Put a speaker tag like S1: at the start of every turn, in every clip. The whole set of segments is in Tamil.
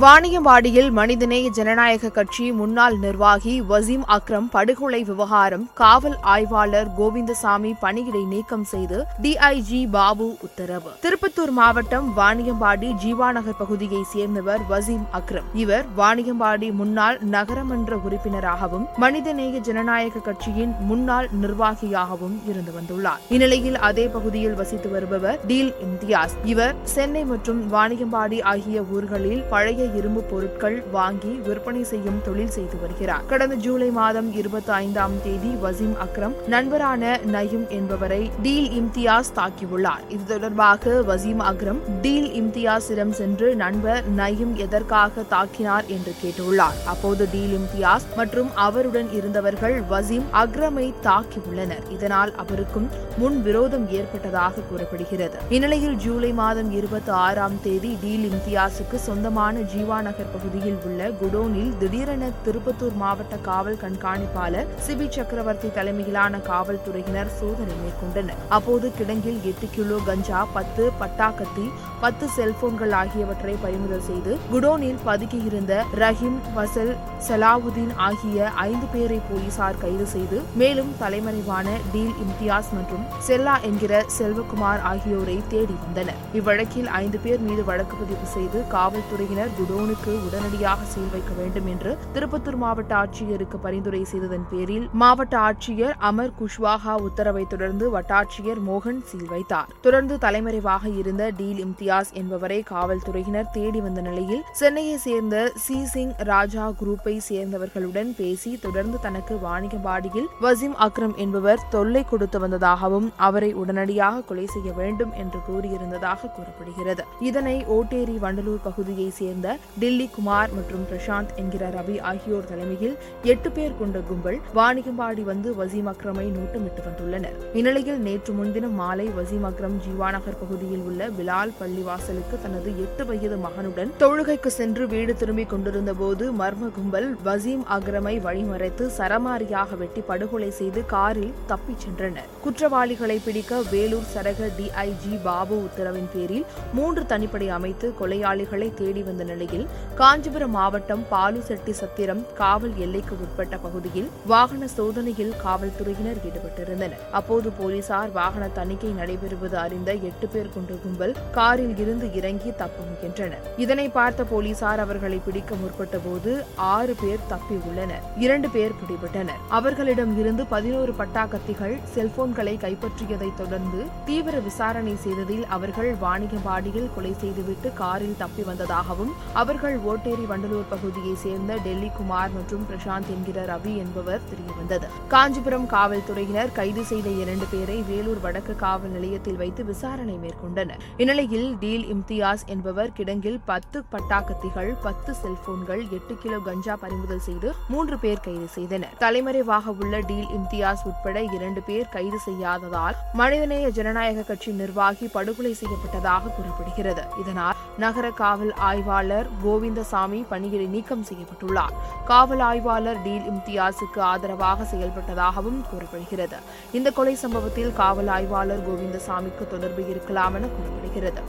S1: வாணியம்பாடியில் மனிதநேய ஜனநாயக கட்சி முன்னாள் நிர்வாகி வசீம் அக்ரம் படுகொலை விவகாரம் காவல் ஆய்வாளர் கோவிந்தசாமி பணியிடை நீக்கம் செய்து டிஐஜி பாபு உத்தரவு. திருப்பத்தூர் மாவட்டம் வாணியம்பாடி ஜீவாநகர் பகுதியை சேர்ந்தவர் வசீம் அக்ரம். இவர் வாணியம்பாடி முன்னாள் நகரமன்ற உறுப்பினராகவும் மனிதநேய ஜனநாயக கட்சியின் முன்னாள் நிர்வாகியாகவும் இருந்து வந்துள்ளார். இந்நிலையில் அதே பகுதியில் வசித்து வருபவர் டீல் இம்தியாஸ். இவர் சென்னை மற்றும் வாணியம்பாடி ஆகிய ஊர்களில் பழைய இரும்பு பொருட்கள் வாங்கி விற்பனை செய்யும் தொழில் செய்து வருகிறார். கடந்த ஜூலை மாதம் இருபத்தி ஐந்தாம் தேதி வசீம் அக்ரம் நண்பரான நயிம் என்பவரை டீல் இம்தியாஸ் தாக்கியுள்ளார். இது தொடர்பாக வசீம் அக்ரம் டீல் இம்தியாஸிடம் சென்று நண்பர் நயிம் எதற்காக தாக்கினார் என்று கேட்டுள்ளார். அப்போது டீல் இம்தியாஸ் மற்றும் அவருடன் இருந்தவர்கள் வசீம் அக்ரமை தாக்கியுள்ளனர். இதனால் அவருக்கும் முன் விரோதம் ஏற்பட்டதாக கூறப்படுகிறது. இந்நிலையில் ஜூலை மாதம் இருபத்தி ஆறாம் தேதி டீல் இம்தியாஸுக்கு சொந்தமான ஜீவா நகர் பகுதியில் உள்ள குடோனில் திடீரென திருப்பத்தூர் மாவட்ட காவல் கண்காணிப்பாளர் சிபி சக்கரவர்த்தி தலைமையிலான காவல்துறையினர் சோதனை மேற்கொண்டனர். அப்போது கிடங்கில் எட்டு கிலோ கஞ்சா பத்து பட்டாக்கத்தி பத்து செல்போன்கள் ஆகியவற்றை பறிமுதல் செய்து குடோனில் பதுக்கியிருந்த ரஹீம் வசல் சலாவுதீன் ஆகிய ஐந்து பேரை போலீசார் கைது செய்து மேலும் தலைமறைவான டீல் இம்தியாஸ் மற்றும் செல்லா என்கிற செல்வகுமார் ஆகியோரை தேடி வந்தனர். இவ்வழக்கில் ஐந்து பேர் மீது வழக்கு பதிவு செய்து காவல்துறையினர் குடோனுக்கு உடனடியாக சீல் வைக்க வேண்டும் என்று திருப்பத்தூர் மாவட்ட ஆட்சியருக்கு பரிந்துரை செய்ததன் பேரில் மாவட்ட ஆட்சியர் அமர் குஷ்வாகா உத்தரவை தொடர்ந்து வட்டாட்சியர் மோகன் சீல் வைத்தார். தொடர்ந்து தலைமறைவாக இருந்த டீல் இம்தியாஸ் என்பவரை காவல்துறையினர் தேடி வந்த நிலையில் சென்னையை சேர்ந்த சி சிங் ராஜா குரூப்பை சேர்ந்தவர்களுடன் பேசி தொடர்ந்து தனக்கு வாணிகபாடியில் வசீம் அக்ரம் என்பவர் தொல்லை கொடுத்து வந்ததாகவும் அவரை உடனடியாக கொலை செய்ய வேண்டும் என்று கூறியிருந்ததாக கூறப்படுகிறது. இதனை ஓட்டேரி வண்டலூர் பகுதியை சேர்ந்த டில்லி குமார் மற்றும் பிரசாந்த் என்கிற ரவி ஆகியோர் தலைமையில் எட்டு பேர் கொண்ட கும்பல் வாணிகம்பாடி வந்து வசீம் அக்ரமை நோட்டமிட்டு வந்துள்ளனர். இந்நிலையில் நேற்று முன்தினம் மாலை வசீம் அக்ரம் ஜீவாநகர் பகுதியில் உள்ள பிலால் பள்ளிவாசலுக்கு தனது எட்டு வயது மகனுடன் தொழுகைக்கு சென்று வீடு திரும்பிக் கொண்டிருந்த போது மர்ம கும்பல் வசீம் அக்ரமை வழிமறைத்து சரமாரியாக வெட்டி படுகொலை செய்து காரில் தப்பிச் சென்றனர். குற்றவாளிகளை பிடிக்க வேலூர் சரக டிஐஜி பாபு உத்தரவின் பேரில் மூன்று தனிப்படை அமைத்து கொலையாளிகளை தேடி வந்த நிலையில் நிலையில் காஞ்சிபுரம் மாவட்டம் பாலுசெட்டி சத்திரம் காவல் எல்லைக்கு உட்பட்ட பகுதியில் வாகன சோதனையில் காவல்துறையினர் ஈடுபட்டிருந்தனர். அப்போது போலீசார் வாகன தணிக்கை நடைபெறுவது அறிந்த எட்டு பேர் கொண்ட கும்பல் காரில் இருந்து இறங்கி தப்ப முயன்றனர். இதனை பார்த்த போலீசார் அவர்களை பிடிக்க முற்பட்ட போது ஆறு பேர் தப்பி உள்ளனர். இரண்டு பேர் பிடிபட்டனர். அவர்களிடம் இருந்து பதினோரு பட்டா கத்திகள் செல்போன்களை கைப்பற்றியதைத் தொடர்ந்து தீவிர விசாரணை செய்ததில் அவர்கள் வாணிகபாடியில் கொலை செய்துவிட்டு காரில் தப்பி வந்ததாகவும் அவர்கள் ஓட்டேரி வண்டலூர் பகுதியைச் சேர்ந்த டெல்லி குமார் மற்றும் பிரசாந்த் என்கிற ரவி என்பவர் தெரியவந்தது காஞ்சிபுரம் காவல்துறையினர் கைது செய்த இரண்டு பேரை வேலூர் வடக்கு காவல் நிலையத்தில் வைத்து விசாரணை மேற்கொண்டனர். இந்நிலையில் டீல் இம்தியாஸ் என்பவர் கிடங்கில் பத்து பட்டாக்கத்திகள் பத்து செல்போன்கள் எட்டு கிலோ கஞ்சா பறிமுதல் செய்து மூன்று பேர் கைது செய்தனர். தலைமறைவாக உள்ள டீல் இம்தியாஸ் உட்பட இரண்டு பேர் கைது செய்யாததால் மனிதநேய ஜனநாயக கட்சி நிர்வாகி படுகொலை செய்யப்பட்டதாக கூறப்படுகிறது. இதனால் நகர காவல் ஆய்வாளர் கோவிந்தசாமி பணியிடை நீக்கம் செய்யப்பட்டுள்ளார். காவல் ஆய்வாளர் டீல் இம்தியாஸுக்கு ஆதரவாக செயல்பட்டதாகவும் கூறப்படுகிறது. இந்த கொலை சம்பவத்தில் காவல் ஆய்வாளர் கோவிந்தசாமிக்கு தொடர்பு இருக்கலாம் என கூறப்படுகிறது.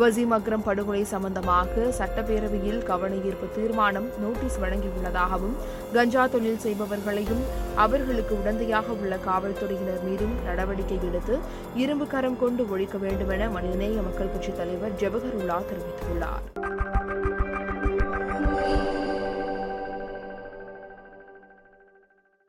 S1: வசீம் அக்ரம் படுகொலை சம்பந்தமாக சட்டப்பேரவையில் கவன ஈர்ப்பு தீர்மானம் நோட்டீஸ் வழங்கியுள்ளதாகவும் கஞ்சா தொழில் செய்பவர்களையும் அவர்களுக்கு உடந்தையாக உள்ள காவல்துறையினர் மீதும் நடவடிக்கை எடுத்து இரும்பு கரம் கொண்டு ஒழிக்க வேண்டுமென மனிதநேய மக்கள் கட்சித் தலைவர் ஜவஹருல்லா தெரிவித்துள்ளார்.